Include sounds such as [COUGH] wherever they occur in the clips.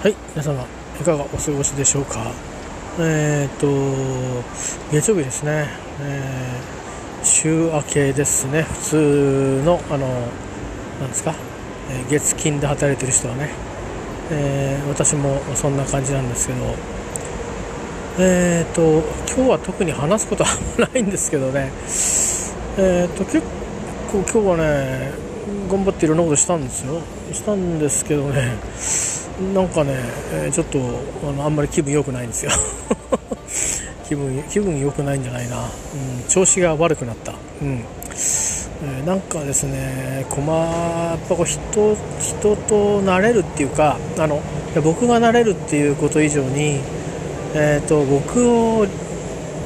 はい、皆様、いかがお過ごしでしょうか？えっ、と、月曜日ですね、えー週明けですね、普通の、あの、なんですか、えー月金で働いてる人はね、え私もそんな感じなんですけど、えっ、と、今日は特に話すことはないんですけどね、えっ、と、結構今日はね、頑張っていろんなことしたんですよ。したんですけどね、なんかね、えーちょっとあのあんまり気分良くないんですよ。[LAUGHS] 気分気分良くないんじゃないな、うん、調子が悪くなった、うん。えーなんかですね困やっぱこう人人と慣れるっていうかあの僕が慣れるっていうこと以上に、えー、と僕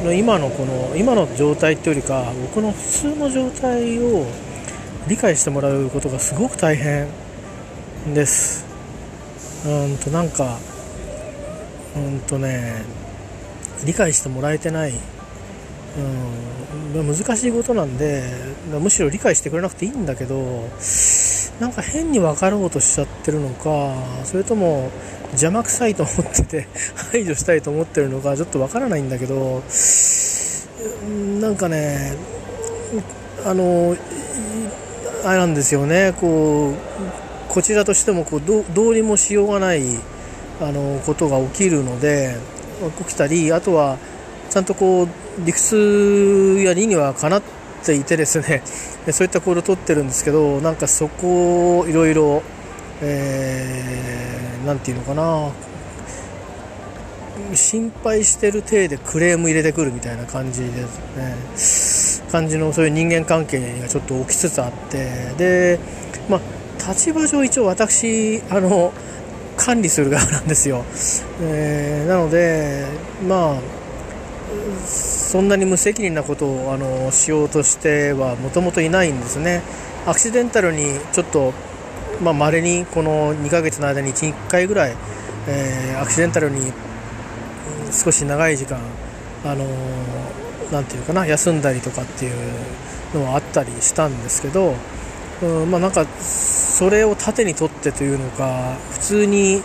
の今のこの今の状態っていうよりか僕の普通の状態を理解してもらうことがすごく大変です。うんとなんかうんとね理解してもらえてない、うん、難しいことなんでむしろ理解してくれなくていいんだけどなんか変に分かろうとしちゃってるのかそれとも邪魔くさいと思ってて排除したいと思ってるのかちょっと分からないんだけどうんなんかねあのあれなんですよねこうこちらとしてもこうどうどうにもしようがないあのことが起きるので起きたりあとはちゃんとこう理屈や理にはかなっていてですね [LAUGHS] そういった行動をとってるんですけどなんかそこをいろいろ何て言うのかな心配してる体でクレーム入れてくるみたいな感じですね感じのそういう人間関係がちょっと起きつつあってでまあ立場上一応私あの管理する側なんですよ、えーなのでまあそんなに無責任なことをあのしようとしてはもともといないんですね。アクシデンタルにちょっとまあ稀にこの2ヶ月の間に1、1回ぐらい、えーアクシデンタルに少し長い時間あのなんていうかな休んだりとかっていうのはあったりしたんですけど、うん、まあなんかそれを盾にとってというのか普通に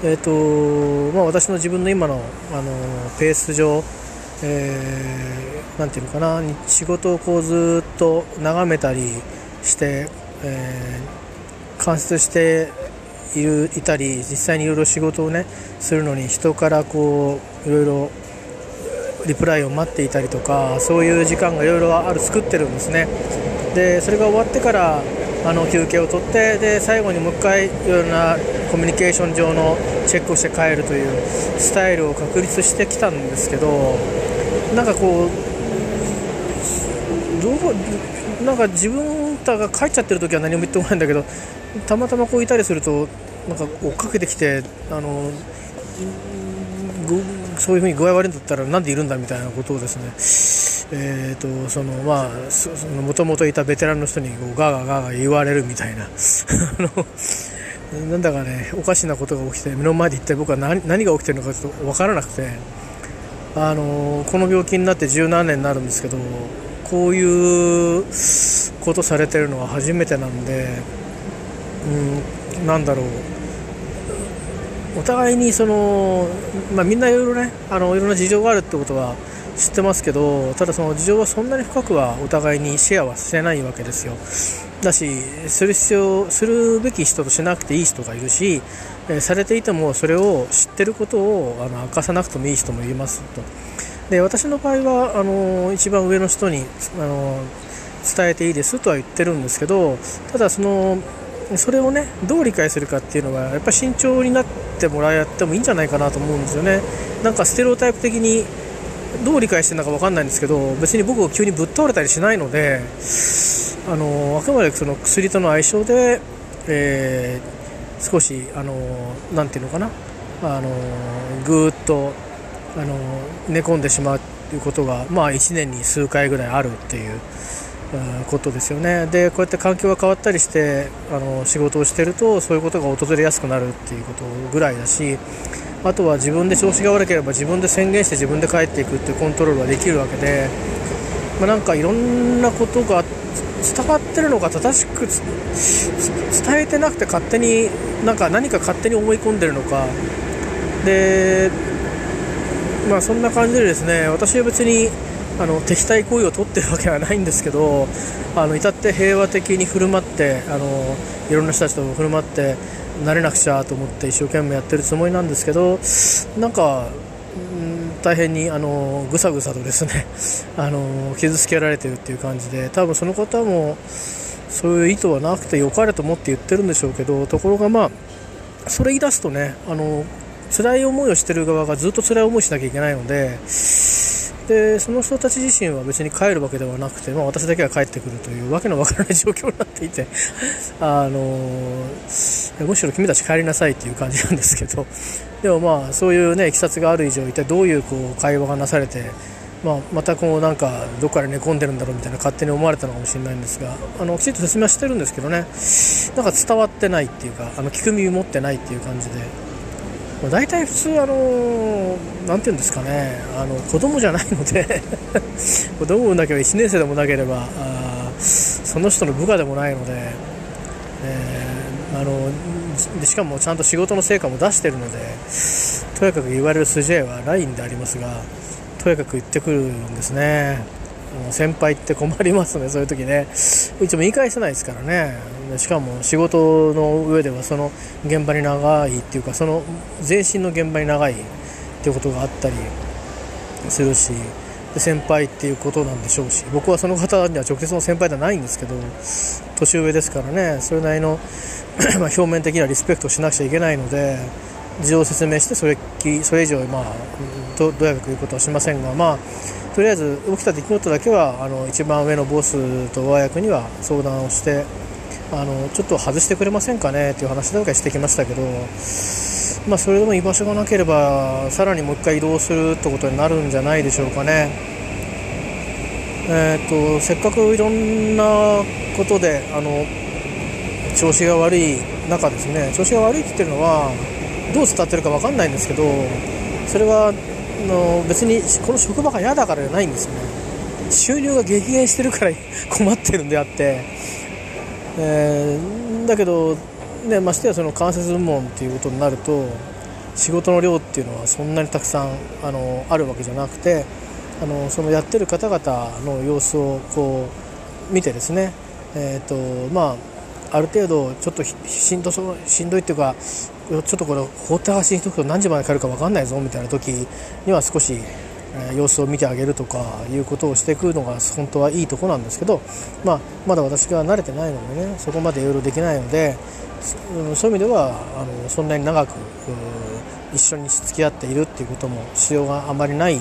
えーとまあ、私の自分の今のあのペース上、えーなんていうのかな仕事をこうずっと眺めたりして、えー観察しているいたり実際にいろいろ仕事をねするのに人からこういろいろリプライを待っていたりとかそういう時間がいろいろある作ってるんですね。でそれが終わってからあの休憩を取ってで最後にもう一回いろいろなコミュニケーション上のチェックをして帰るというスタイルを確立してきたんですけどなんかこうどうなんか自分たが帰っちゃってる時は何も言ってこないんだけどたまたまこういたりするとなんか追っかけてきてあのそういうふうに具合悪いんだったらなんでいるんだみたいなことをですねえー、とそのまあそその元々いたベテランの人にこうガーガーガーガー言われるみたいな。[LAUGHS] なんだかねおかしなことが起きて目の前で一体僕は何何が起きてるのかちょっと分からなくて。あのこの病気になって十何年になるんですけどこういうことされてるのは初めてなんでうんなんだろう。お互いにその、まあ、みんないろいろねあのいろんな事情があるってことは知ってますけどただその事情はそんなに深くはお互いにシェアはしてないわけですよ。だしする必要するべき人としなくていい人がいるし、えされていてもそれを知ってることをあの明かさなくてもいい人もいますと。で私の場合はあの一番上の人にあの伝えていいですとは言ってるんですけどただそのそれをねどう理解するかっていうのはやっぱり慎重になってもらってもいいんじゃないかなと思うんですよね。なんかステレオタイプ的にどう理解してるのか分かんないんですけど別に僕が急にぶっ倒れたりしないのであのあくまでその薬との相性で、えー少しあのなんていうのかなあのぐーっとあの寝込んでしまうということが、まあ、1年に数回ぐらいあるっていうことですよね。でこうやって環境が変わったりしてあの仕事をしてるとそういうことが訪れやすくなるっていうことぐらいだしあとは自分で調子が悪ければ自分で宣言して自分で帰っていくっていうコントロールができるわけで、まあ、なんかいろんなことが伝わってるのか正しく伝えてなくて勝手になんか何か勝手に思い込んでるのか。でまあそんな感じでですね私は別にあの敵対行為を取ってるわけはないんですけどあの至って平和的に振る舞ってあのいろんな人たちと振る舞って慣れなくちゃと思って一生懸命やってるつもりなんですけどなんか、ん、大変にあのぐさぐさとですね [LAUGHS] あの傷つけられてるっていう感じで多分その方もそういう意図はなくてよかれと思って言ってるんでしょうけどところがまあそれ言い出すとねあの辛い思いをしてる側がずっと辛い思いしなきゃいけないのででその人たち自身は別に帰るわけではなくて、まあ、私だけが帰ってくるというわけのわからない状況になっていて [LAUGHS] あのむしろ君たち帰りなさいっていう感じなんですけど。[LAUGHS] でもまあそういうねいきさつがある以上一体どういうこう会話がなされて、まあ、またこうなんかどっから寝込んでるんだろうみたいな勝手に思われたのかもしれないんですがあのきちんと説明はしてるんですけどね。なんか伝わってないっていうかあの聞く耳持ってないっていう感じで。まあ、大体普通あのなんて言うんですかね。あの子供じゃないので [LAUGHS] 子供産んなければ1年生でもなければあその人の部下でもないので、えー、あのでしかもちゃんと仕事の成果も出してるのでとやかく言われる筋合いはないんでありますがとやかく言ってくるんですね。先輩って困りますねそういう時ね。いつも言い返せないですからね。しかも仕事の上ではその現場に長いっていうかその全身の現場に長いっていうことがあったりするし先輩っていうことなんでしょうし僕はその方には直接の先輩ではないんですけど年上ですからねそれなりの [CLEARS THROAT] ま表面的なリスペクトをしなくちゃいけないので事情を説明してそれそれ以上、まあ、どどうやく言うことはしませんが、まあ、とりあえず起きた出来事だけはあの一番上のボスと上役には相談をしてあのちょっと外してくれませんかねっていう話だけしてきましたけど、まあ、それでも居場所がなければさらにもう1回移動するってことになるんじゃないでしょうかね。えーと、せっかくいろんなことであの調子が悪い中ですね調子が悪いって言ってるのはどう伝ってるか分かんないんですけどそれはの別にこの職場が嫌だからじゃないんですよね収入が激減してるから困ってるんであってえー、だけど、ね、ましてやその間接部門っていうことになると仕事の量っていうのはそんなにたくさんあのあるわけじゃなくてあのそのやってる方々の様子をこう見てですね、えーとまあ、ある程度ちょっとしんどそうしんどいっていうかちょっとこれ放って走りにしとくと何時まで帰るか分かんないぞみたいな時には少し様子を見てあげるとかいうことをしていくのが本当はいいとこなんですけど、まあ、まだ私が慣れてないのでねそこまでいろいろできないので、うん、そういう意味ではあのそんなに長く一緒に付き合っているっていうことも必要があまりない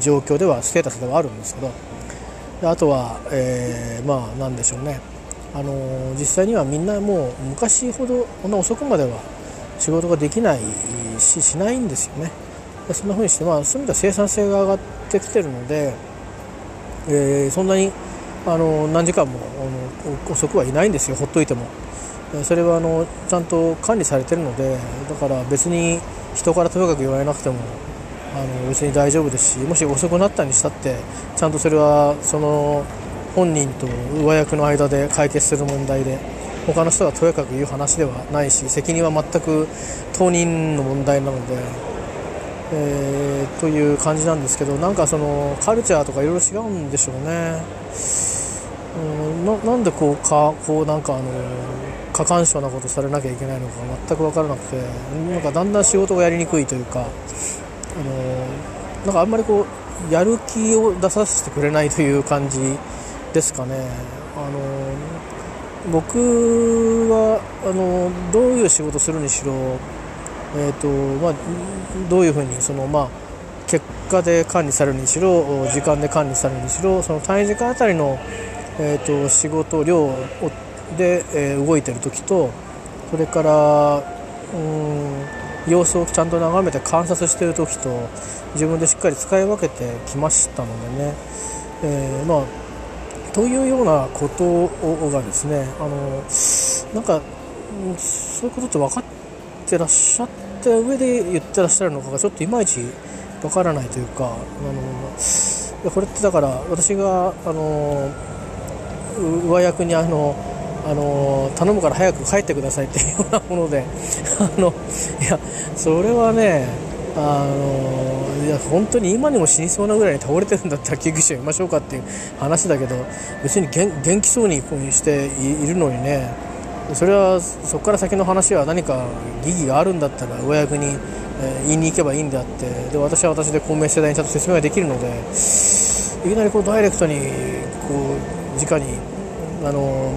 状況ではステータスではあるんですけどあとは、えー、まあなんでしょうねあの実際にはみんなもう昔ほどこんな遅くまでは仕事ができないししないんですよね。そんな風にして、まあ、そういう意味では生産性が上がってきてるので、えー、そんなにあの何時間もあの遅くはいないんですよほっといても。それはあのちゃんと管理されてるのでだから別に人からとにかく言われなくてもあの別に大丈夫ですしもし遅くなったにしたってちゃんとそれはその本人と上役の間で解決する問題で他の人がとやかく言う話ではないし責任は全く当人の問題なのでえー、という感じなんですけどなんかそのカルチャーとかいろいろ違うんでしょうね、うん、ななんでこうかこうなんかあの過干渉なことされなきゃいけないのか全く分からなくてなんかだんだん仕事がやりにくいというかあのなんかあんまりこうやる気を出させてくれないという感じですかね。あの僕はあのどういう仕事するにしろえーとまあ、どういうふうにその、まあ、結果で管理されるにしろ時間で管理されるにしろその単位時間あたりの、えーと、仕事量で、えー、動いてる時とそれからうん様子をちゃんと眺めて観察してる時と自分でしっかり使い分けてきましたのでね、えー、まあというようなことがですねあのなんかそういうことって分かってらっしゃってった上で言ってらっしゃるのかがちょっといまいちわからないというかあのこれってだから私があの上役にあのあの頼むから早く帰ってくださいっていうようなもので [LAUGHS] あのいやそれはねあのいや本当に今にも死にそうなぐらいに倒れてるんだったら救急車呼びましょうかっていう話だけど別に元気そうにしているのにねそれはそこから先の話は何か疑義があるんだったら上役に、え言いに行けばいいんであってで私は私で公明世代にちゃんと説明ができるのでいきなりこうダイレクトにこう直にあの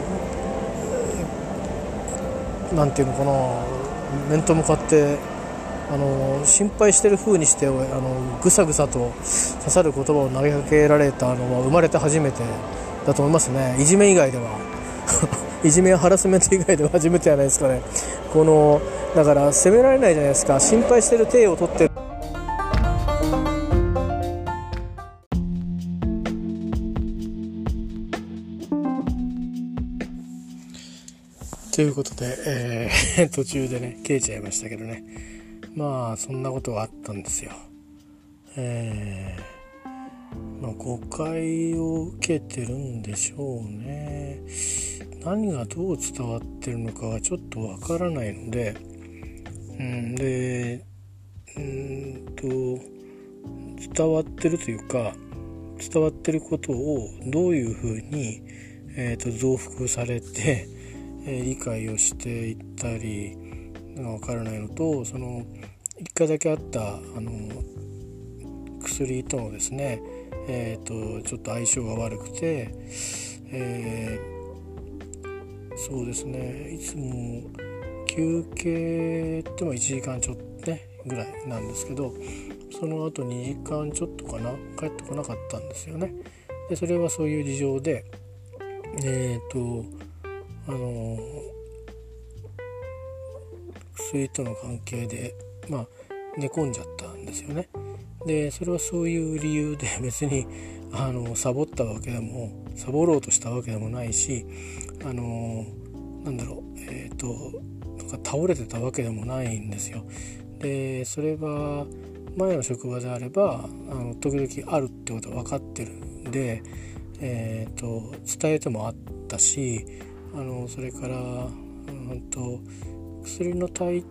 なんていうのかな面と向かってあの心配してる風にしてあのぐさぐさと刺さる言葉を投げかけられたのは生まれて初めてだと思いますね。いじめ以外では。いじめやハラスメント以外では初めてじゃないですかねこのだから責められないじゃないですか心配してる体を取ってるということで、えー、[LAUGHS] 途中でね消えちゃいましたけどねまあそんなことがあったんですよ。えー、まあ、誤解を受けてるんでしょうね。何がどう伝わってるのかはちょっとわからないので、うん、でうんと伝わってるというか伝わってることをどういうふうに、えーと、増幅されて、[LAUGHS] え、理解をしていったりが分からないのとその1回だけあったあの薬とのですね、えーと、ちょっと相性が悪くて、えー、そうですねいつも休憩っても1時間ちょっとねぐらいなんですけどその後2時間ちょっとかな帰ってこなかったんですよね。でそれはそういう事情でえっ、ー、とあの薬との関係でまあ寝込んじゃったんですよね。でそれはそういう理由で別にあのサボったわけでもサボろうとしたわけでもないしあのなんだろうえっ、ー、となんか倒れてたわけでもないんですよ。でそれは前の職場であればあの時々あるってことは分かってるんで、えーと、伝えてもあったしあのそれから、うんと、薬の体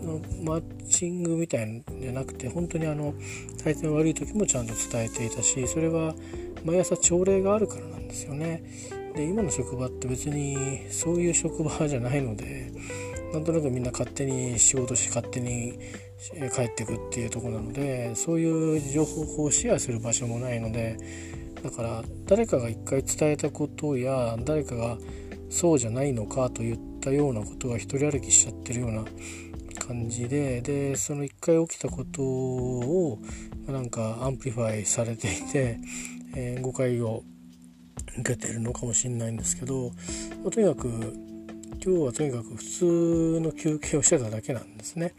のマッチングみたいんじゃなくて本当にあの体調悪い時もちゃんと伝えていたしそれは毎朝朝礼があるからなんですよね。で今の職場って別にそういう職場じゃないのでなんとなくみんな勝手に仕事して勝手に帰ってくっていうとこなのでそういう情報をシェアする場所もないのでだから誰かが一回伝えたことや誰かがそうじゃないのかといったようなことが一人歩きしちゃってるような感じででその一回起きたことをなんか amplify されていて、えー、誤解を受けてるのかもしれないんですけど、まあ、とにかく今日はとにかく普通の休憩をしてただけなんですね。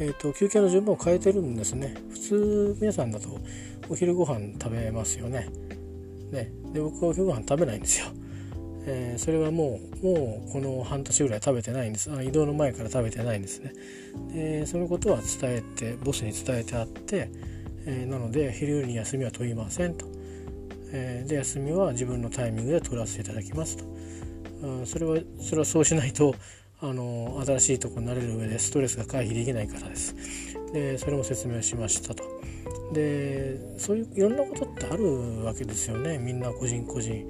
えーと、休憩の順番を変えてるんですね。普通皆さんだとお昼ご飯食べますよね。ねで僕はお昼ご飯食べないんですよ。えー、それはもうもうこの半年ぐらい食べてないんですあ移動の前から食べてないんですねでそのことは伝えてボスに伝えてあって、えー、なので昼に休みは取りませんと、えー、で休みは自分のタイミングで取らせていただきますと、うん、それはそれはそうしないとあの新しいとこになれる上でストレスが回避できないからです。でそれも説明しましたと。でそういういろんなことってあるわけですよね。みんな個人個人。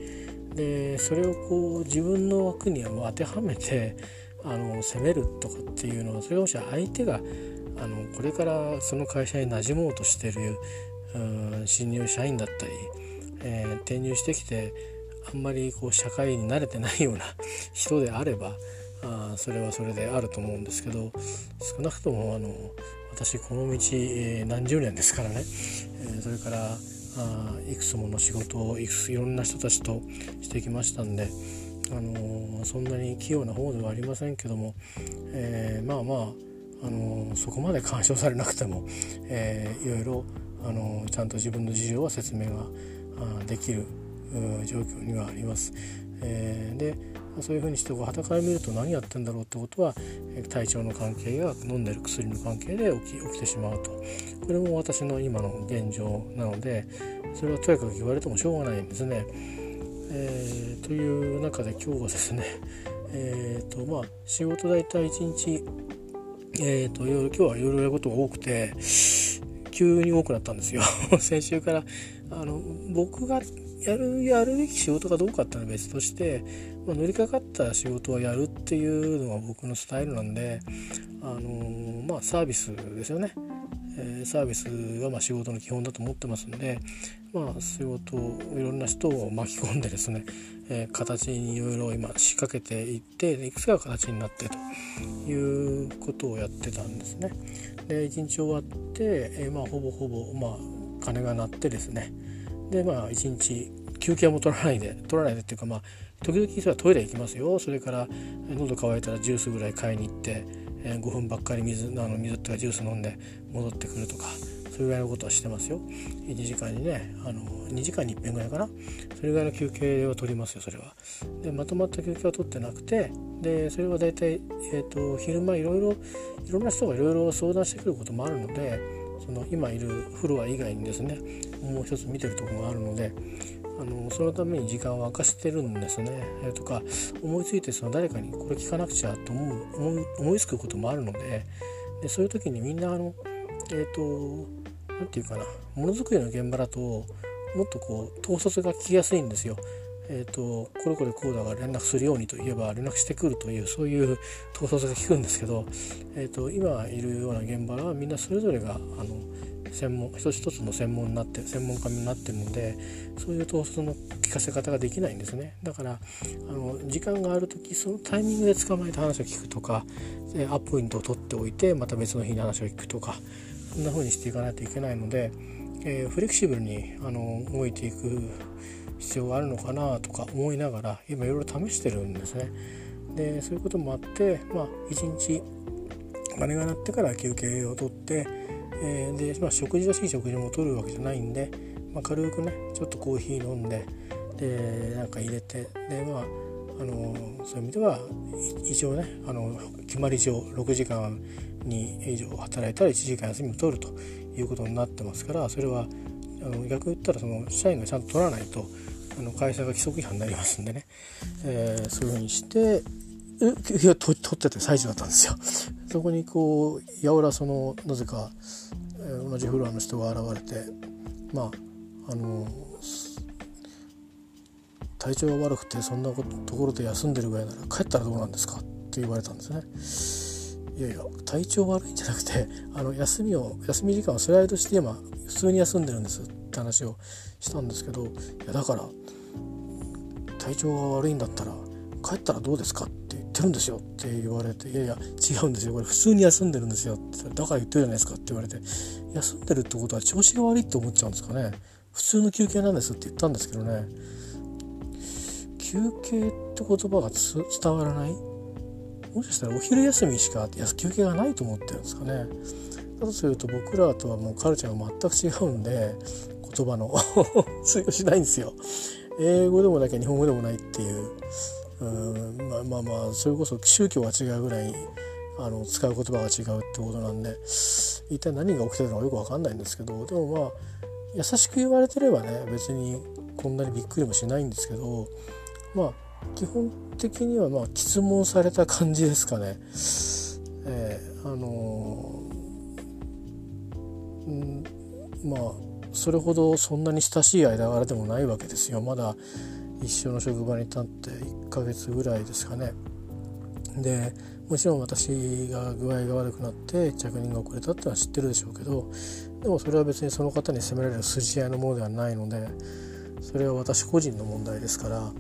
でそれをこう自分の枠に当てはめてあの責めるとかっていうのはそれがもし相手があのこれからその会社に馴染もうとしてる新入社員だったり、えー、転入してきてあんまりこう社会に慣れてないような [LAUGHS] 人であればあそれはそれであると思うんですけど少なくともあの私この道、えー、何十年ですからね、えー、それからあいくつもの仕事をいくついろんな人たちとしてきましたんで、あのー、そんなに器用な方ではありませんけども、えー、まあまあ、あのー、そこまで干渉されなくても、えー、いろいろ、あのちゃんと自分の事情は説明ができる状況にはあります。えでそういうふうにしてはたから見ると何やってんだろうってことは体調の関係や飲んでる薬の関係で起き起きてしまうとこれも私の今の現状なのでそれはとやかく言われてもしょうがないんですね。えー、という中で今日はですね [LAUGHS] え、ー、とまあ仕事大体1日えーと、今日はいろいろやることが多くて急に多くなったんですよ。[LAUGHS] 先週から。あの僕がやるやるべき仕事がどうかっていうのは別として、まあ、乗りかかった仕事はやるっていうのが僕のスタイルなんであのまあサービスですよね。え、サービスがま仕事の基本だと思ってますんで、まあ、仕事をいろんな人を巻き込んでですね、え、形にいろいろ今仕掛けていっていくつか形になってということをやってたんですね。で1日終わって、え、まあ、ほぼほぼ、まあ、鐘が鳴ってですねでまあ1日休憩も取らないで取らないでっていうかまあ時々それはトイレ行きますよそれから喉乾いたらジュースぐらい買いに行ってえ5分ばっかり水あの水とかジュース飲んで戻ってくるとかそれぐらいのことはしてますよ。1時間にねあの2時間に1遍ぐらいかな。それぐらいの休憩を取りますよそれは。でまとまった休憩は取ってなくてでそれは大体、えーと、昼間いろいろいろんな人がいろいろ相談してくることもあるのでその今いるフロア以外にですねもう一つ見てるとこがあるのであのそのために時間を明かしてるんですね、えー、とか思いついてその誰かにこれ聞かなくちゃと思う思いつくこともあるのででそういう時にみんなあのえっ、ー、と何て言うかなものづくりの現場だともっとこう統率が聞きやすいんですよ。えーと、これこれこうだから連絡するようにといえば連絡してくるというそういう統率が効くんですけど、えーと今いるような現場はみんなそれぞれがあの専門一つ一つの専門になって専門家になってるのでそういう統率の聞かせ方ができないんですねだからあの時間がある時そのタイミングで捕まえて話を聞くとかアポイントを取っておいてまた別の日に話を聞くとかそんな風にしていかないといけないので、えー、フレキシブルにあの動いていく必要があるのかなとか思いながら今いろいろ試してるんですね。でそういうこともあってまあ一日鐘が鳴ってから休憩をとってえー、で、まあ、食事らしい食事もとるわけじゃないんで、まあ、軽くねちょっとコーヒー飲んででなんか入れてでまああのそういう意味では一応ねあの決まり上6時間に以上働いたら1時間休みを取るということになってますからそれはあの逆言ったらその社員がちゃんと取らないとあの会社が規則違反になりますんでね、えー、そういうふうにして取ってて最中だったんですよ。そこにこうやおらそのなぜか、同じフロアの人が現れてまああの体調が悪くてそんなところで休んでるぐらいなら帰ったらどうなんですか？って言われたんですね。いやいや体調悪いんじゃなくてあの休みを休み時間をスライドして今普通に休んでるんですって話をしたんですけどいやだから体調が悪いんだったら帰ったらどうですか？ってってるんですよって言われていやいや違うんですよこれ普通に休んでるんですよってだから言ってるじゃないですかって言われて休んでるってことは調子が悪いって思っちゃうんですかね。普通の休憩なんですって言ったんですけどね。休憩って言葉が伝わらない？もしかしたらお昼休みしか休憩がないと思ってるんですかね。だとすると僕らとはもうカルチャーが全く違うんで言葉の [LAUGHS] 通用しないんですよ。英語でもなきゃ日本語でもないっていう。うんまあまあまあそれこそ宗教が違うぐらいあの使う言葉が違うってことなんで一体何が起きてるのかよく分かんないんですけどでもまあ優しく言われてればね別にこんなにびっくりもしないんですけどまあ基本的にはまあ質問された感じですかね。えー、あのー、うんまあそれほどそんなに親しい間柄でもないわけですよまだ一緒の職場に立って1ヶ月ぐらいですかね。でもちろん私が具合が悪くなって着任が遅れたってのは知ってるでしょうけどでもそれは別にその方に責められる筋合いのものではないのでそれは私個人の問題ですから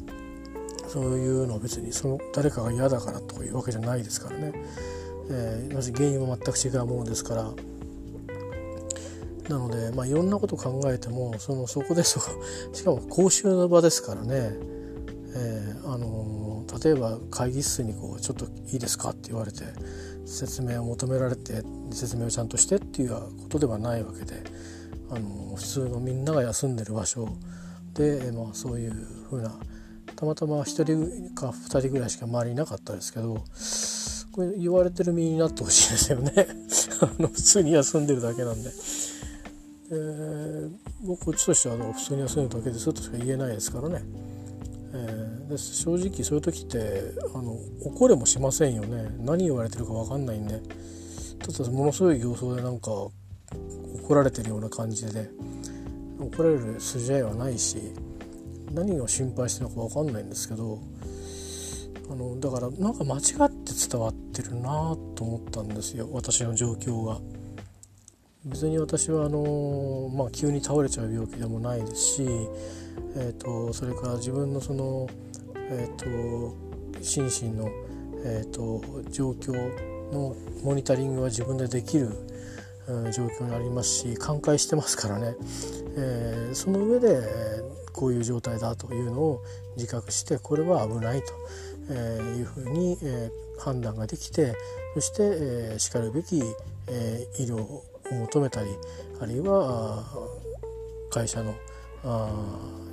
そういうのは別にその誰かが嫌だからというわけじゃないですからね、えー、原因は全く違うものですからなので、まあ、いろんなこと考えてもそのそこですか [LAUGHS] しかも公衆の場ですからね、えー、あの例えば会議室にこう「ちょっといいですか?」って言われて説明を求められて説明をちゃんとしてっていうことではないわけであの普通のみんなが休んでる場所で、まあ、そういうふうなたまたま1人か2人ぐらいしか周りいなかったですけどこれ言われてる身になってほしいですよね [LAUGHS] あの普通に休んでるだけなんで。えー、僕こっちとしてはあの普通に休んでるだけですとしか言えないですからね、えー、正直そういう時ってあの怒れもしませんよね。何言われてるか分かんないんで。ただものすごい形相でなんか怒られてるような感じで。怒られる筋合いはないし何を心配してるのか分かんないんですけど。あのだからなんか間違って伝わってるなと思ったんですよ。私の状況が。別に私はあの、まあ、急に倒れちゃう病気でもないですし、えーと、それから自分のその、えーと、心身の、えーと、状況のモニタリングは自分でできる、うん、状況にありますし寛解してますからね、えー、その上でこういう状態だというのを自覚してこれは危ないと、えー、いうふうに、えー、判断ができてそして、えー、しかるべき、えー、医療求めたりあるいは会社の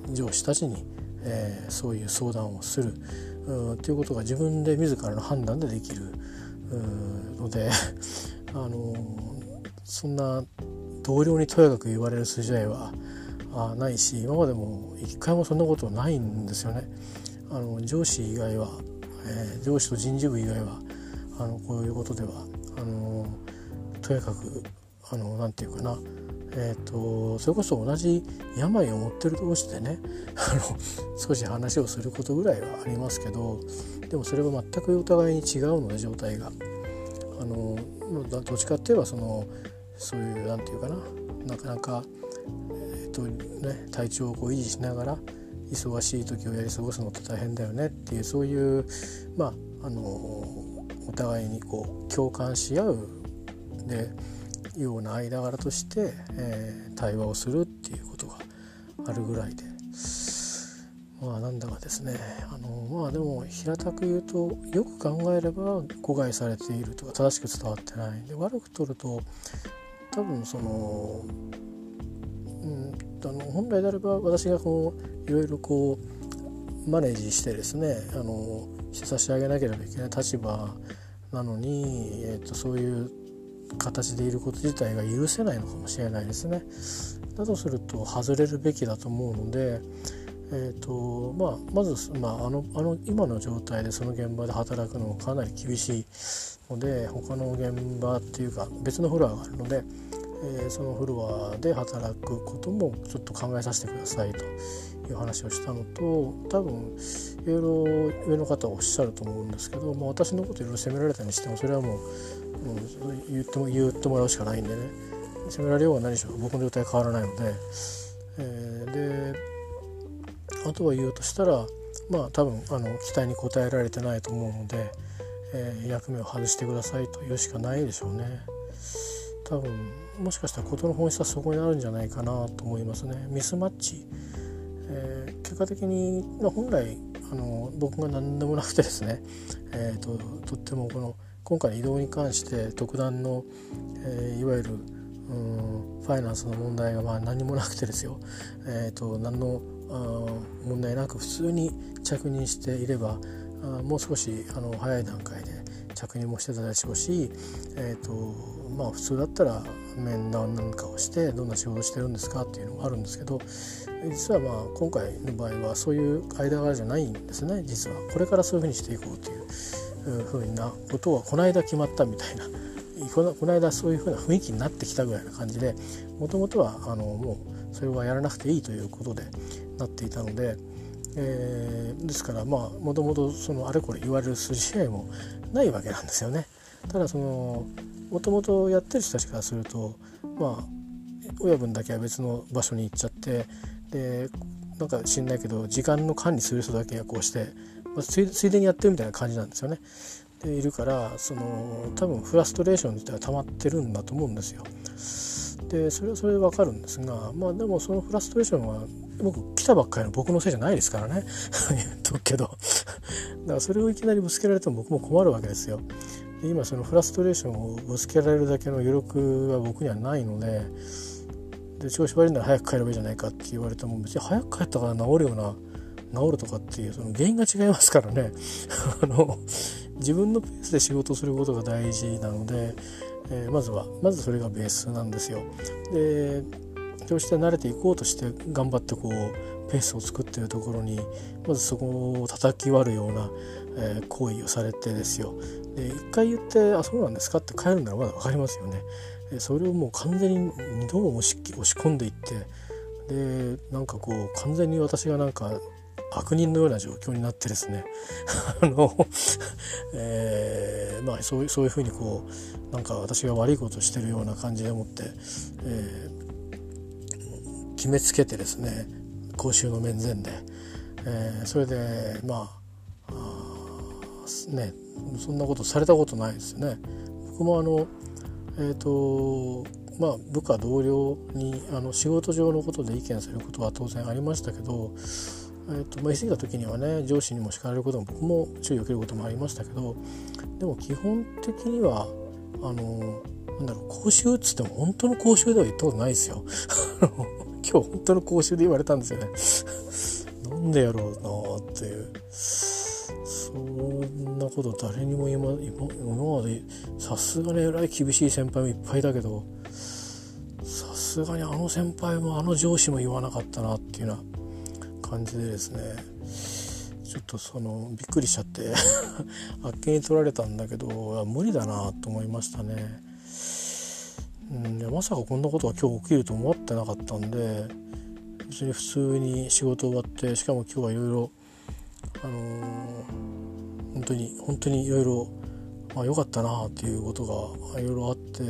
上司たちに、えー、そういう相談をするということが自分で自らの判断でできるので [LAUGHS] あのそんな同僚にとやかく言われる筋合いはあないし今までも一回もそんなことないんですよね。あの上司以外は、えー、上司と人事部以外はあのこういうことではあのとやかくあのなんていうかな。えーと、それこそ同じ病を持ってる同士でね [LAUGHS] あの少し話をすることぐらいはありますけどでもそれは全くお互いに違うので状態が。あのどっちかっていえばそのそういうなんていうかな。なかなか、えーとね、体調をこう維持しながら忙しい時をやり過ごすのって大変だよね。っていうそういうまああのお互いにこう共感し合う。でような間柄として、えー、対話をするっていうことがあるぐらいで。まあなんだかですね。あのまあでも平たく言うとよく考えれば誤解されているとか正しく伝わってない。で悪く取ると多分そのうんあの本来であれば私がこういろいろこうマネージしてですねあの差し上げなければいけない立場なのに、えーとそういう形でいること自体が許せないのかもしれないですね。だとすると外れるべきだと思うので、えーとまあ、まず、まあ、あのあの今の状態でその現場で働くのはかなり厳しいので他の現場っていうか別のフロアがあるので、えー、そのフロアで働くこともちょっと考えさせてくださいという話をしたのと多分いろいろ上の方はおっしゃると思うんですけど、まあ、私のこといろいろ責められたにしてもそれはもうもう言っても言ってもらうしかないんでね責められようが何しろ僕の状態変わらないので、えー、であとは言うとしたらまあ多分あの期待に応えられてないと思うので、えー、役目を外してくださいと言うしかないでしょうね。多分もしかしたら事の本質はそこにあるんじゃないかなと思いますね。ミスマッチ、えー、結果的に、まあ、本来あの僕が何でもなくてですね、[LAUGHS] えーと、とってもこの今回の移動に関して特段の、えー、いわゆるファイナンスの問題がまあ何もなくてですよ、えーと、何の問題なく普通に着任していればあもう少しあの早い段階で着任もしてたでしょうし、えーとまあ、普通だったら面談なんかをしてどんな仕事してるんですかっていうのがあるんですけど実はまあ今回の場合はそういう間柄じゃないんですね実はこれからそういうふうにしていこうというふうなことはこの間決まったみたいなこのこの間そういうふうな雰囲気になってきたぐらいな感じでもともとはあのもうそれはやらなくていいということでなっていたので、えー、ですからまあもともとそのあれこれ言われる筋合いもないわけなんですよね。ただそのもともとやってる人たちからするとまあ親分だけは別の場所に行っちゃってでなんか知んないけど時間の管理する人だけがこうしてまあ、ついでにやってるみたいな感じなんですよね。でいるからその多分フラストレーション自体は溜まってるんだと思うんですよ。でそれはそれで分かるんですがまあでもそのフラストレーションは僕来たばっかりの僕のせいじゃないですからね [LAUGHS] 言っとくけどだからそれをいきなりぶつけられても僕も困るわけですよ。で今そのフラストレーションをぶつけられるだけの余力は僕にはないのでで調子悪いなら早く帰ればいいじゃないかって言われても別に早く帰ったから治るような治るとかっていうその原因が違いますからね [LAUGHS] あの自分のペースで仕事することが大事なので、えー、まずはまずそれがベースなんですよ。でそして慣れていこうとして頑張ってこうペースを作ってるところにまずそこを叩き割るような、えー、行為をされてですよで一回言って「あそうなんですか?」って帰るならまだ分かりますよね。それをもう完全に2度も押し押し込んでいってでなんかこう完全に私がなんか悪人のような状況になってですね [LAUGHS] あの、[LAUGHS] えー、まあそうそういうふうにこうなんか私が悪いことをしてるような感じでもって、えー、決めつけてですね公衆の面前で、えー、それでまあねそんなことされたことないですよね。僕もあのえーとまあ、部下同僚にあの仕事上のことで意見することは当然ありましたけど、えーとまあ、言い過ぎた時にはね上司にも叱られることも僕も注意を受けることもありましたけどでも基本的にはあのなんだろう講習っつっても本当の講習では言ったことないですよ。[LAUGHS] 今日本当の講習で言われたんですよね。[LAUGHS] なんでやろうなっていう。そんなこと誰にも今今までさすがにえらい厳しい先輩もいっぱいだけどさすがにあの先輩もあの上司も言わなかったなっていうような感じでですねちょっとそのびっくりしちゃってあっけに取られたんだけど無理だなと思いましたね。うん、まさかこんなことが今日起きると思ってなかったんで別に普通に仕事終わってしかも今日はいろいろあのー本当に本当にいろいろ良かったなっていうことがいろいろあって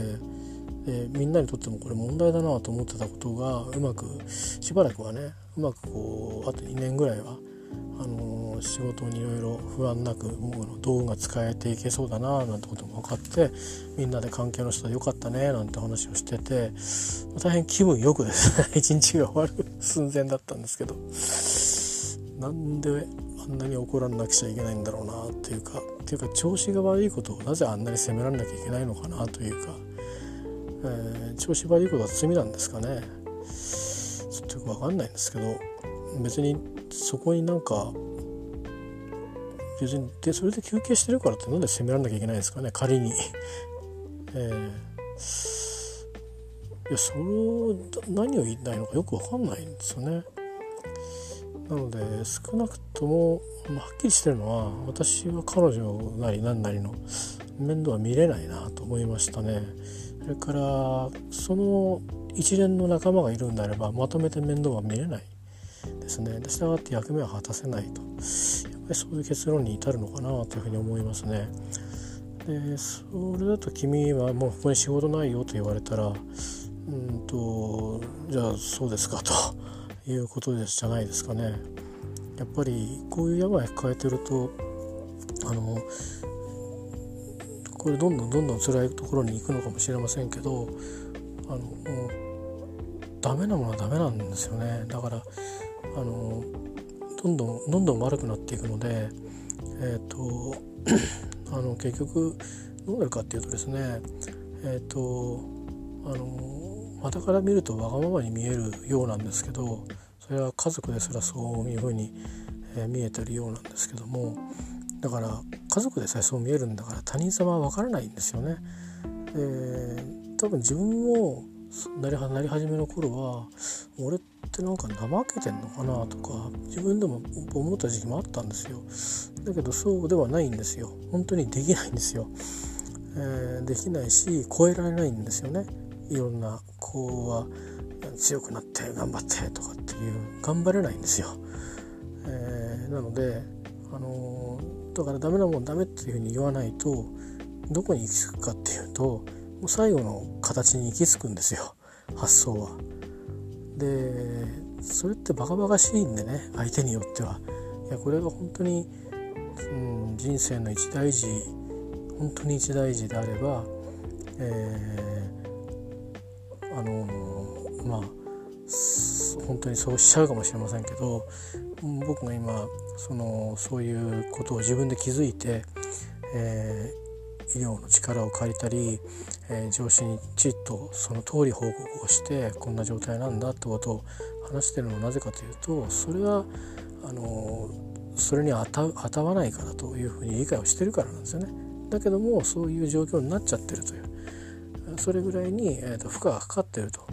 でみんなにとってもこれ問題だなと思ってたことがうまくしばらくはねうまくこうあと2年ぐらいはあのー、仕事にいろいろ不安なくもう道具が使えていけそうだななんてことも分かってみんなで関係の人でよかったねなんて話をしてて大変気分よくですね [LAUGHS] 一日が終わる寸前だったんですけどなんであんなに怒らなくちゃいけないんだろうなっていうかっていうか調子が悪いことをなぜあんなに責められなきゃいけないのかなというか、えー、調子悪いことは罪なんですかねちょっとよく分かんないんですけど別にそこになんか別にでそれで休憩してるからってなんで責められなきゃいけないんですかね仮に。えー、いやそれを何を言いたいのかよく分かんないんですよね。なので少なくとも、まあ、はっきりしてるのは私は彼女なり何なりの面倒は見れないなと思いましたね。それからその一連の仲間がいるんであればまとめて面倒は見れないですね。で従って役目は果たせないとやっぱりそういう結論に至るのかなというふうに思いますね。でそれだと君はもうここに仕事ないよと言われたらうんとじゃあそうですかと。いうことですじゃないですかね。やっぱりこういう病抱えてるとあのこれどんどんどんどん辛いところに行くのかもしれませんけどあのダメなものはダメなんですよねだからあのどんどんどんどん悪くなっていくのでえっ、ー、とあの結局どうなるかっていうとですねえっ、ー、とあの傍から見るとわがままに見えるようなんですけどそれは家族ですらそういうふうに、え見えてるようなんですけどもだから家族でさえそう見えるんだから他人様はわからないんですよね。で多分自分もなりなり始めの頃は俺ってなんか怠けてんのかなとか自分でも思った時期もあったんですよ。だけどそうではないんですよ。本当にできないんですよ、えー、できないし超えられないんですよね。いろんな子は強くなって頑張ってとかっていう頑張れないんですよ。えー、なので、あのー、だからダメなもんダメっていうふうに言わないとどこに行き着くかっていうともう最後の形に行き着くんですよ発想は。でそれってバカバカしいんでね相手によっては。いやこれが本当に、うん、人生の一大事本当に一大事であれば、えーあのまあ本当にそうしちゃうかもしれませんけど僕が今そのそういうことを自分で気づいて、えー、医療の力を借りたり、えー、上司にちっとその通り報告をしてこんな状態なんだってことを話してるのはなぜかというとそれはあのそれに当た当たわないからというふうに理解をしてるからなんですよね。だけどもそういう状況になっちゃってるという。それぐらいに、えーと、負荷がかかっていると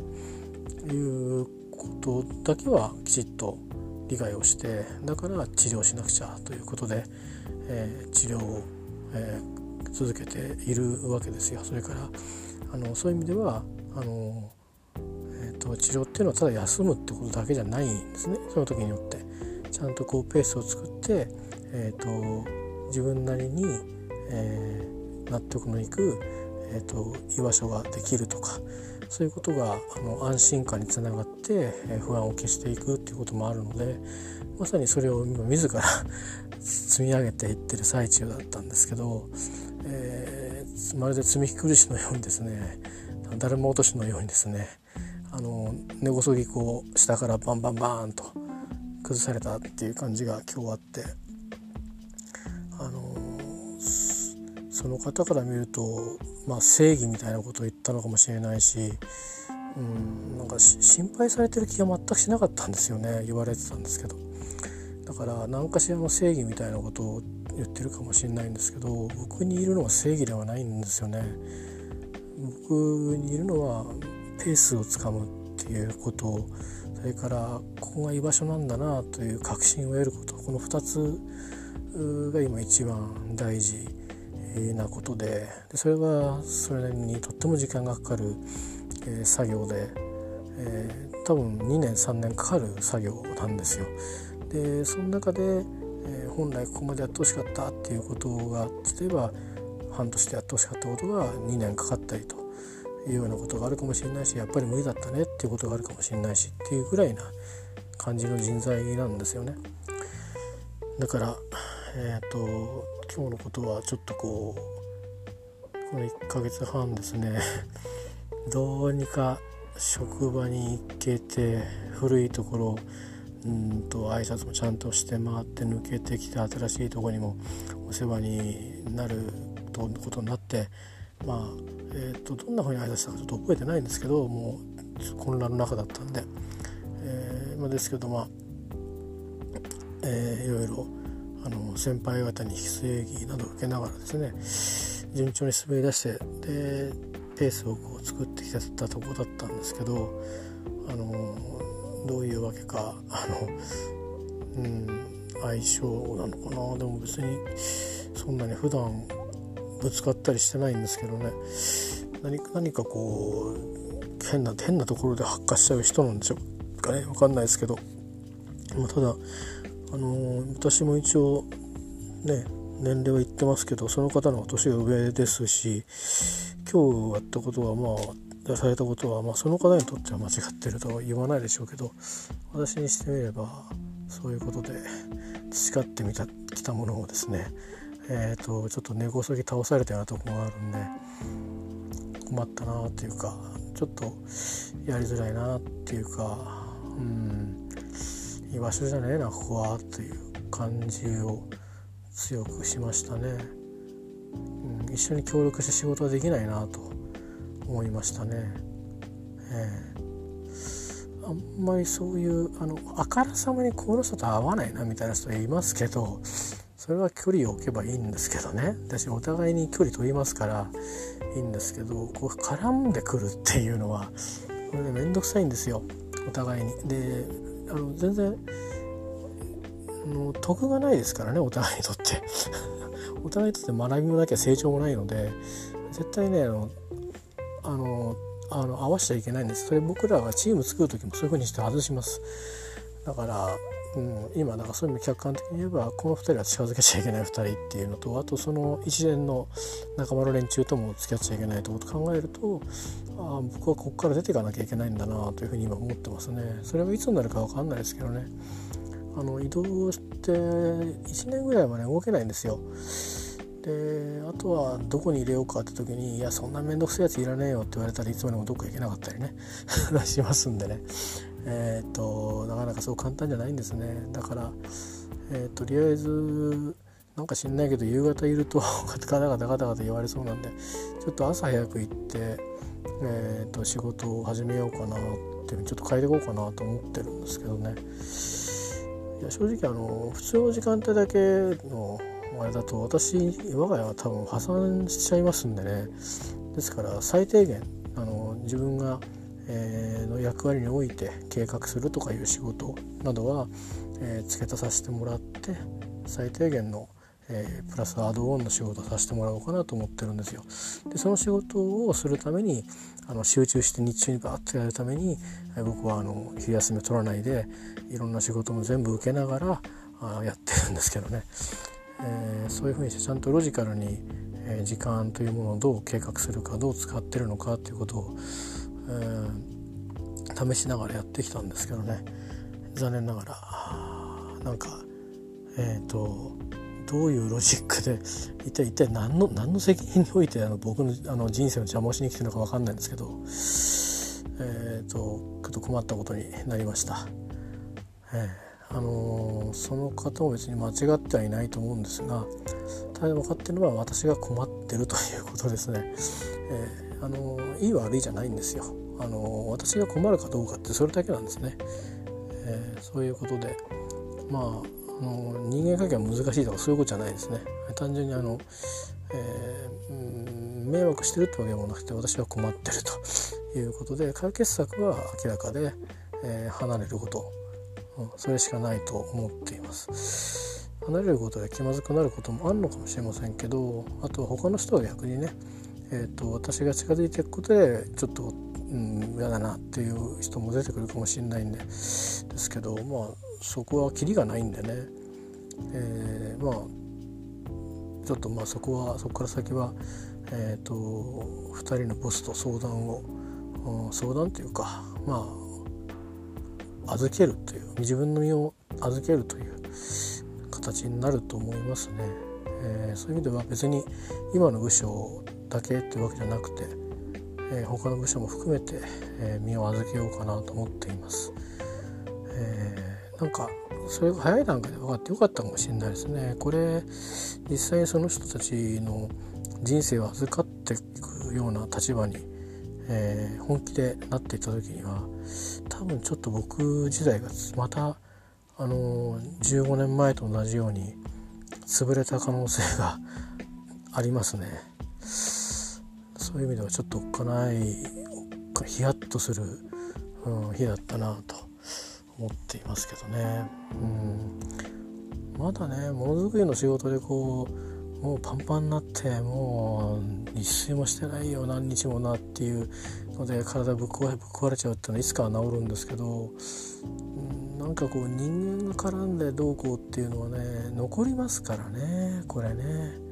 いうことだけはきちっと、理解をしてだから治療しなくちゃということで、えー、治療を、えー、続けているわけですよ。それからあのそういう意味ではあの、えーと、治療っていうのはただ休むってことだけじゃないんですねその時によってちゃんとこうペースを作って、えーと、自分なりに、えー、納得のいく、えーと、居場所ができるとかそういうことがあの安心感につながって、え、不安を消していくっていうこともあるのでまさにそれを今自ら [LAUGHS] 積み上げていってる最中だったんですけど、えー、まるで積み苦しのようにですねだるま落としのようにですねあの根こそぎこう下からバンバンバーンと崩されたっていう感じが今日あってその方から見ると、まあ、正義みたいなことを言ったのかもしれないし、うん、なんか心配されてる気が全くしなかったんですよね。言われてたんですけど。だから何かしらの正義みたいなことを言ってるかもしれないんですけど僕にいるのは正義ではないんですよね。僕にいるのはペースをつかむっていうこと。それからここが居場所なんだなという確信を得ること。この2つが今一番大事。なことででそれはそれにとっても時間がかかる、えー、作業で、えー、多分2年3年かかる作業なんですよ。でその中で、えー、本来ここまでやってほしかったっていうことが例えば半年でやってほしかったことが2年かかったりというようなことがあるかもしれないしやっぱり無理だったねっていうことがあるかもしれないしっていうぐらいな感じの人材なんですよね。だからえっ、ー、と今日のことはちょっとこうこの1ヶ月半ですね [LAUGHS] どうにか職場に行けて古いところうんと挨拶もちゃんとして回って抜けてきて新しいとこにもお世話になるとことになってまあ、えーと、どんなふうに挨拶したかちょっと覚えてないんですけどもう混乱の中だったんで、えーま、ですけどまあ、えー、いろいろあの先輩方に非正義などを受けながらですね順調に滑り出してでペースをこう作ってきてたとこだったんですけどあのどういうわけかあの、うん、相性なのかな。でも別にそんなに普段ぶつかったりしてないんですけどね。何か何かこう変な変なところで発火しちゃう人なんでしょうかね。分かんないですけど、まあ、ただあの、私も一応ね年齢は言ってますけどその方の年が上ですし今日やったことはまあ出されたことは、まあ、その方にとっては間違ってるとは言わないでしょうけど私にしてみればそういうことで培ってみたきたものをですねえーと、ちょっと根こそぎ倒されたようなとこがあるんで困ったなっていうかちょっとやりづらいなっていうかうん。居場所じゃねえなここはっていう感じを強くしましたね、うん、一緒に協力して仕事はできないなと思いましたね。えー、あんまりそういうあのあからさまにこの人と合わないなみたいな人いますけどそれは距離を置けばいいんですけどね。私お互いに距離取りますからいいんですけどこう絡んでくるっていうのはこれね面倒くさいんですよ。お互いに。であの全然の得がないですからねお互いにとって。[LAUGHS] お互いにとって学びもなきゃ成長もないので絶対ねあのあのあの合わせちゃいけないんですそれ僕らがチーム作る時もそういう風にして外しますだからうん、今なんかそういう意味客観的に言えばこの2人は近づけちゃいけない2人っていうのとあとその一連の仲間の連中とも付き合っちゃいけないということ考えるとあ僕はここから出ていかなきゃいけないんだなというふうに今思ってますね。それがいつになるか分かんないですけどねあの移動して1年ぐらいはね動けないんですよ。であとはどこに入れようかって時に「いやそんな面倒くさいやついらねえよ」って言われたらいつまでもどっか行けなかったりね [LAUGHS] しますんでねえーと、なかなかそう簡単じゃないんですね。だから、えー、とりあえずなんか知んないけど夕方いるとガタガタガタガタ言われそうなんでちょっと朝早く行って、えー、と仕事を始めようかなってちょっと変えていこうかなと思ってるんですけどね。いや正直あの普通の時間帯だけのあれだと私我が家は多分破産しちゃいますんでね。ですから最低限あの自分がえ、の役割において計画するとかいう仕事などは、え、付け足させてもらって最低限の、え、プラスアドオンの仕事をさせてもらおうかなと思ってるんですよ。でその仕事をするためにあの集中して日中にバーッとやるために、え、僕はあの昼休みを取らないでいろんな仕事も全部受けながらあやってるんですけどね、えー、そういうふうにしてちゃんとロジカルに、え時間というものをどう計画するかどう使ってるのかということを、え試しながらやってきたんですけどね残念ながらなんかえっ、とどういうロジックで一体一体何の何の責任においてあの僕のあの人生の邪魔をしに来てるのか分かんないんですけどえっ、ー、とちょっと困ったことになりました。えー、あのー、その方も別に間違ってはいないと思うんですがただ分かってるのは私が困ってるということですね。えー、あのいい悪いじゃないんですよ。あの私が困るかどうかってそれだけなんですね。えそういうことでまああの人間関係は難しいとかそういうことじゃないですね単純にあの、えー、迷惑してるってわけでもなくて私は困ってるということで解決策は明らかで、えー、離れること、うん、それしかないと思っています離れることで気まずくなることもあるのかもしれませんけどあとは他の人は逆にね、えーと、私が近づいていくことでちょっとうん、嫌だなっていう人も出てくるかもしれないんでですけどまあそこはキリがないんでね、えー、まあちょっとまあそこはそこから先は、えーと、2人のボスと相談を相談というかまあ預けるという自分の身を預けるという形になると思いますね。えー、そういう意味では別に今の部署だけというわけじゃなくて、えー、他の部署も含めて、えー、身を預けようかなと思っています。えなんかそれが早い段階で分かってよかったかもしれないですね。これ実際にその人たちの人生を預かっていくような立場に、えー、本気でなっていった時には多分ちょっと僕時代がまたあの15年前と同じように潰れた可能性がありますね。そういう意味ではちょっとおっかないヒヤッとする、うん、日だったなと思っていますけどね。うんまだねものづくりの仕事でこうもうパンパンになってもう一睡もしてないよ何日もなっていうので体ぶっ壊れぶっ壊れちゃうっていうのはいつかは治るんですけど、うん、なんかこう人間が絡んでどうこうっていうのはね残りますからねこれね。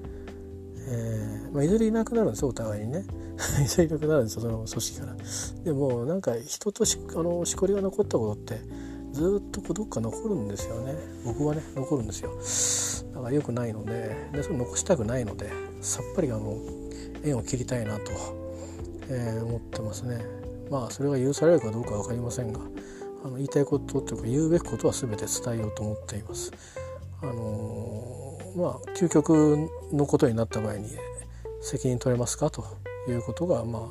えーまあ、いずれ [LAUGHS] いなくなるんですよお互いにね。いずれいなくなるんですよその組織から。でもなんか人としあのしこりが残ったことってずっとどっか残るんですよね。僕はね残るんですよ。だから良くないのででそれ残したくないのでさっぱりあの縁を切りたいなと、えー、思ってますね。まあそれが許されるかどうか分かりませんがあの言いたいことというか言うべきことは全て伝えようと思っています。あの、まあ究極のことになった場合に責任取れますかということがまあ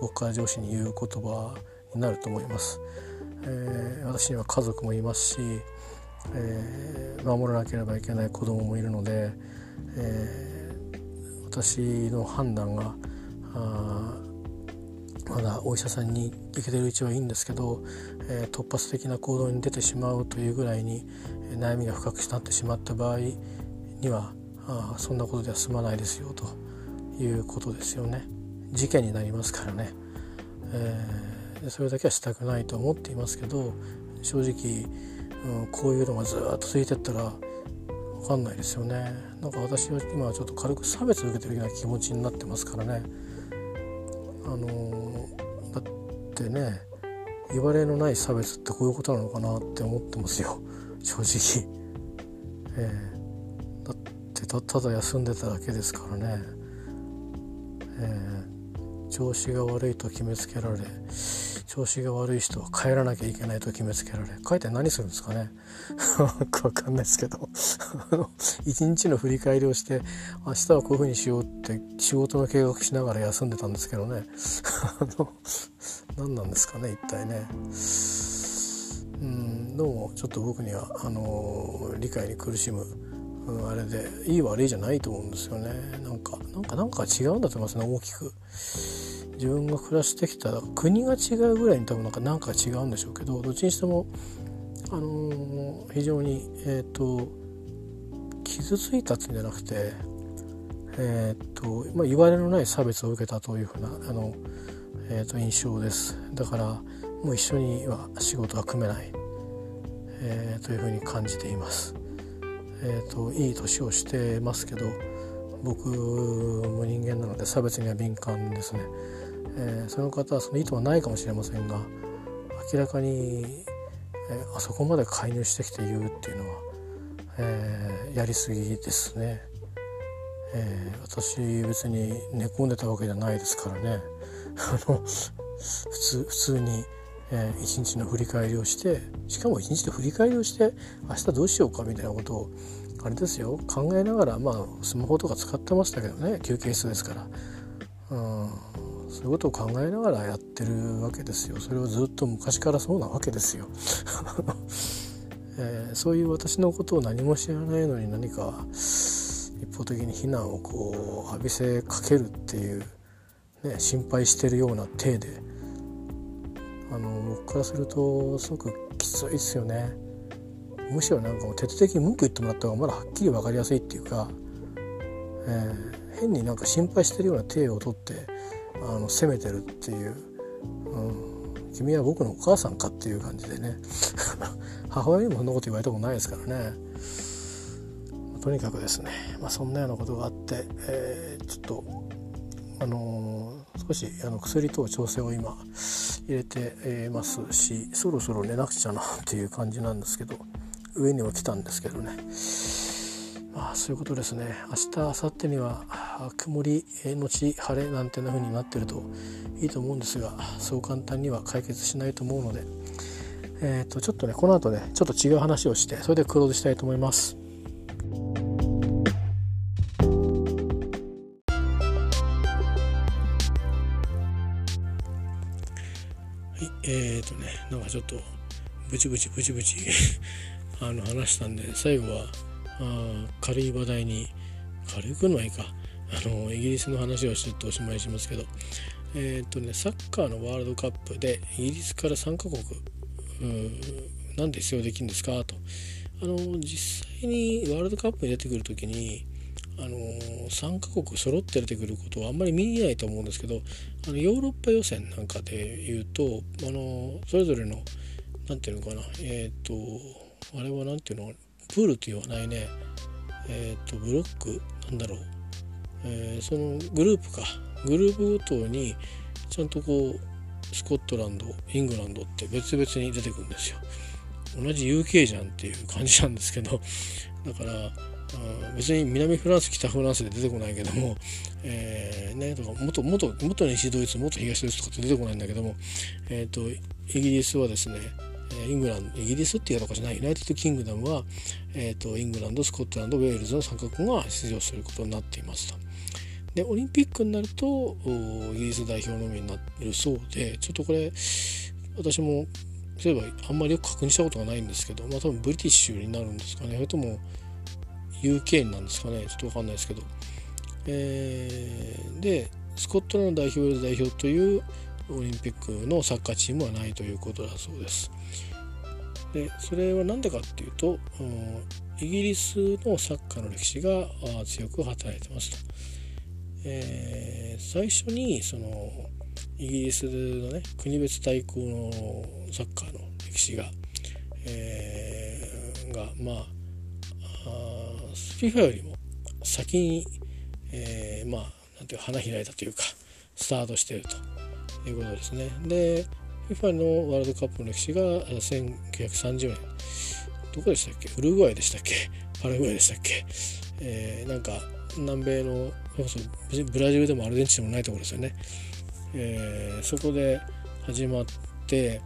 僕から上司に言う言葉になると思います。えー、私には家族もいますし、えー、守らなければいけない子供もいるので、えー、私の判断がまだお医者さんに行けてるうちはいいんですけど、え突発的な行動に出てしまうというぐらいに悩みが深くなってしまった場合にはあそんなことでは済まないですよということですよね。事件になりますからね。えーそれだけはしたくないと思っていますけど正直、うん、こういうのがずっと続いてったら分かんないですよね。なんか私は今はちょっと軽く差別を受けてるような気持ちになってますからね。あのー、だってね言われのない差別ってこういうことなのかなって思ってますよ。正直。えー、だってただ休んでただけですからね。えー、調子が悪いと決めつけられ調子が悪い人は帰らなきゃいけないと決めつけられ帰って何するんですかね。[LAUGHS] わかんないですけど。[LAUGHS] 一日の振り返りをして明日はこういう風にしようって仕事の計画しながら休んでたんですけどね。[LAUGHS] 何なんですかね一体ね。うん。どうもちょっと僕にはあの、理解に苦しむ、あれでいい悪いじゃないと思うんですよね。なんかなんかなんか違うんだと思いますね大きく。自分が暮らしてきた国が違うぐらいに多分なんか何か違うんでしょうけどどっちにしてもあの非常に、えーと、傷ついたっていうんじゃなくて、えーとまあ、言われのない差別を受けたというふうなあの、えーと、印象です。だからもう一緒には仕事が組めない、えー、というふうに感じています。えーと、いい年をしてますけど僕も人間なので差別には敏感ですね、えー、その方はその意図はないかもしれませんが明らかに、えー、あそこまで介入してきて言うっていうのは、えー、やりすぎですね、え私別に寝込んでたわけじゃないですからね。[LAUGHS] あの普通普通にえー、一日の振り返りをしてしかも一日で振り返りをして明日どうしようかみたいなことをあれですよ考えながらまあスマホとか使ってましたけどね休憩室ですから、うん、そういうことを考えながらやってるわけですよ。それはずっと昔からそうなわけですよ、[LAUGHS] えー、そういう私のことを何も知らないのに何か一方的に非難をこう浴びせかけるっていう、ね、心配してるような体であの僕からするとすごくきついですよね。むしろなんかもう徹底的に文句言ってもらった方がまだはっきり分かりやすいっていうか、えー、変になんか心配してるような体をとってあの責めてるっていう、うん、君は僕のお母さんかっていう感じでね。[LAUGHS] 母親にもそんなこと言われたことないですからね。とにかくですね、まあ、そんなようなことがあって、えー、ちょっとあのー、少しあの薬と調整を今入れてますしそろそろ寝なくちゃな [LAUGHS] っていう感じなんですけど上には来たんですけどねまあそういうことですね明日明後日には曇りのち晴れなんてな風になってるといいと思うんですがそう簡単には解決しないと思うのでえー、とちょっとねこの後ねちょっと違う話をしてそれでクローズしたいと思います。ちょっとブチブチブチブチ [LAUGHS] あの話したんで最後はあ軽い話題に軽くのはいか。あのイギリスの話をしておしまいしますけど。えっ、とねサッカーのワールドカップでイギリスから3カ国なんで出場できるんですかと。あの実際にワールドカップに出てくる時にあの3カ国揃って出てくることはあんまり見えないと思うんですけどあのヨーロッパ予選なんかでいうとあのそれぞれの何て言うのかなえっ、ー、とあれは何て言うのプールって言わないね。えっ、ー、とブロックなんだろう、えー、そのグループか。グループごとにちゃんとこうスコットランドイングランドって別々に出てくるんですよ。同じ UK じゃんっていう感じなんですけどだから別に南フランス北フランスで出てこないけども、えー、ね、とか元元元西ドイツ元東ドイツとかって出てこないんだけども、えーと、イギリスはですねイングランドイギリスっていうとかじゃない United Kingdom は、えーと、イングランドスコットランドウェールズの3カ国が出場することになっていますと。でオリンピックになるとイギリス代表のみになるそうでちょっとこれ私も例えばあんまりよく確認したことがないんですけど、まあ、多分 British になるんですかねそれとも UK なんですかねちょっと分かんないですけど、えー、でスコットランド代表ウェールズ代表というオリンピックのサッカーチームはないということだそうです。でそれは何でかっていうとイギリスのサッカーの歴史が強く働いてますと。えー、最初にそのイギリスのね国別対抗のサッカーの歴史が、えー、がまあ FIFA よりも先に、えー、まあなんていう花開いたというかスタートしているということですね。で FIFA のワールドカップの歴史が1930年。どこでしたっけ？ウルグアイでしたっけ？パラグアイでしたっけ、えー、なんか南米のブラジルでもアルゼンチンでもないところですよね、えー、そこで始まって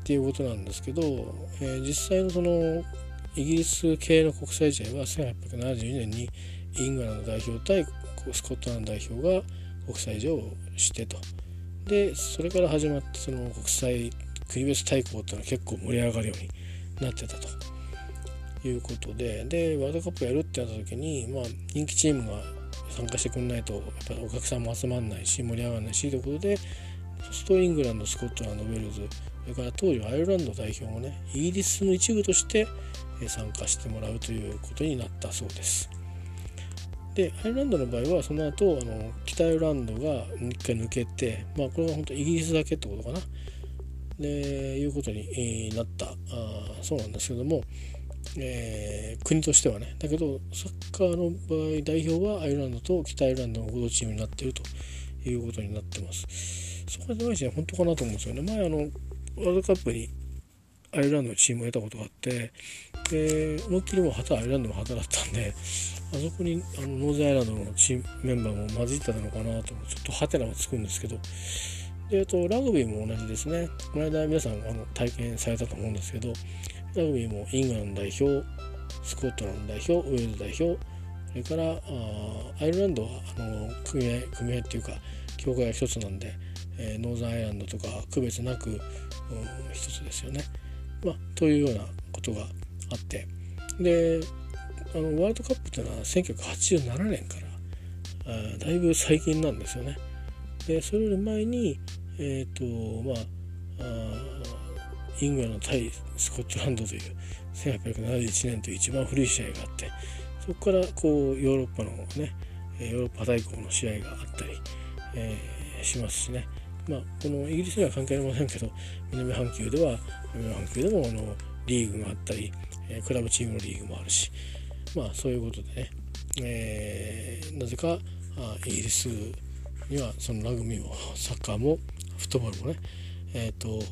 っていうことなんですけど、えー、実際のそのイギリス系の国際試合は1872年にイングランド代表対スコットランド代表が国際上をしてと。でそれから始まってその国際国別対抗っていうのは結構盛り上がるようになってたと。いうことででワールドカップやるってなった時に、まあ、人気チームが参加してくんないとやっぱりお客さんも集まんないし盛り上がらないしということでそうするとイングランドスコットランドウェールズそれから当時アイルランド代表もねイギリスの一部として参加してもらうということになったそうです。でアイルランドの場合はその後あの北アイルランドが一回抜けてまあこれは本当イギリスだけってことかな。でいうことになった。あそうなんですけども、えー、国としてはね。だけどサッカーの場合代表はアイルランドと北アイルランドの合同チームになっているということになってます。そこが大事は本当かなと思うんですよね。前あのワールドカップにアイルランドのチームを見たことがあってで思いっきりもう旗アイルランドの旗だったんであそこにあの North Ireland のチームメンバーも混じってたのかなとちょっとハテナがつくんですけどであとラグビーも同じですねこの間皆さんあの体験されたと思うんですけどラグビーもイングランド代表スコットランド代表ウェールズ代表それからあアイルランドはあの組合組合っていうか協会が一つなんで、えー、ノーザンアイランドとか区別なく、うん、一つですよね。まあ、というようなことがあってであのワールドカップっていうのは1987年からあだいぶ最近なんですよね。でそれより前にえ、ー、とまあイングランド対スコットランドという1871年という一番古い試合があってそこからこうヨーロッパのねヨーロッパ大国の試合があったり、えー、しますしねまあこのイギリスには関係ありませんけど南半球では南半球でもあのリーグがあったり、えクラブチームのリーグもあるしまあそういうことでね、えー、なぜかあイギリスにはそのラグビーもサッカーもフットボールもねえっ、ー、と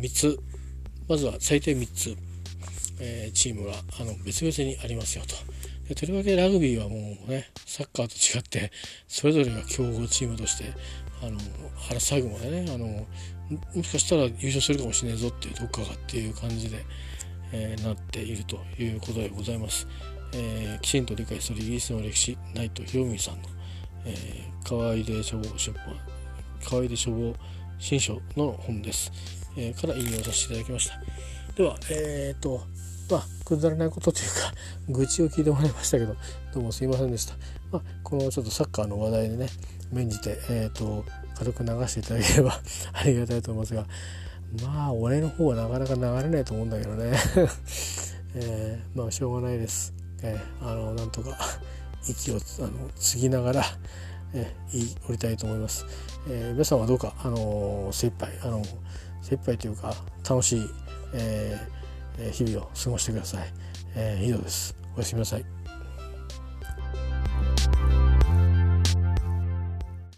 3つまずは最低3つ、えー、チームがあの別々にありますよと。でとりわけラグビーはもうねサッカーと違ってそれぞれが強豪チームとしてあのあれ最後までねあのもしかしたら優勝するかもしれないぞっていうどっかがっていう感じで、えー、なっているということでございます。えー、きちんと理解するイギリスの歴史ナイト・ヒロミさんの、えー、河合で書房出版河合で書房新書の本です、えー、から引用させていただきました。ではえっ、ー、とまあくだらないことというか愚痴を聞いてもらいましたけどどうもすいませんでした、まあ、このちょっとサッカーの話題でね免じてえっ、ー、と軽く流していただければ [LAUGHS] ありがたいと思いますがまあ俺の方はなかなか流れないと思うんだけどね。[LAUGHS] えー、まあしょうがないです、えー、あのなんとか息をあの継ぎながら、えー、降りたいと思います、えー、皆さんはどうか、あのー、精一杯あの精一杯というか楽しい、えー、日々を過ごしてください、えー、以上です。おやすみなさい。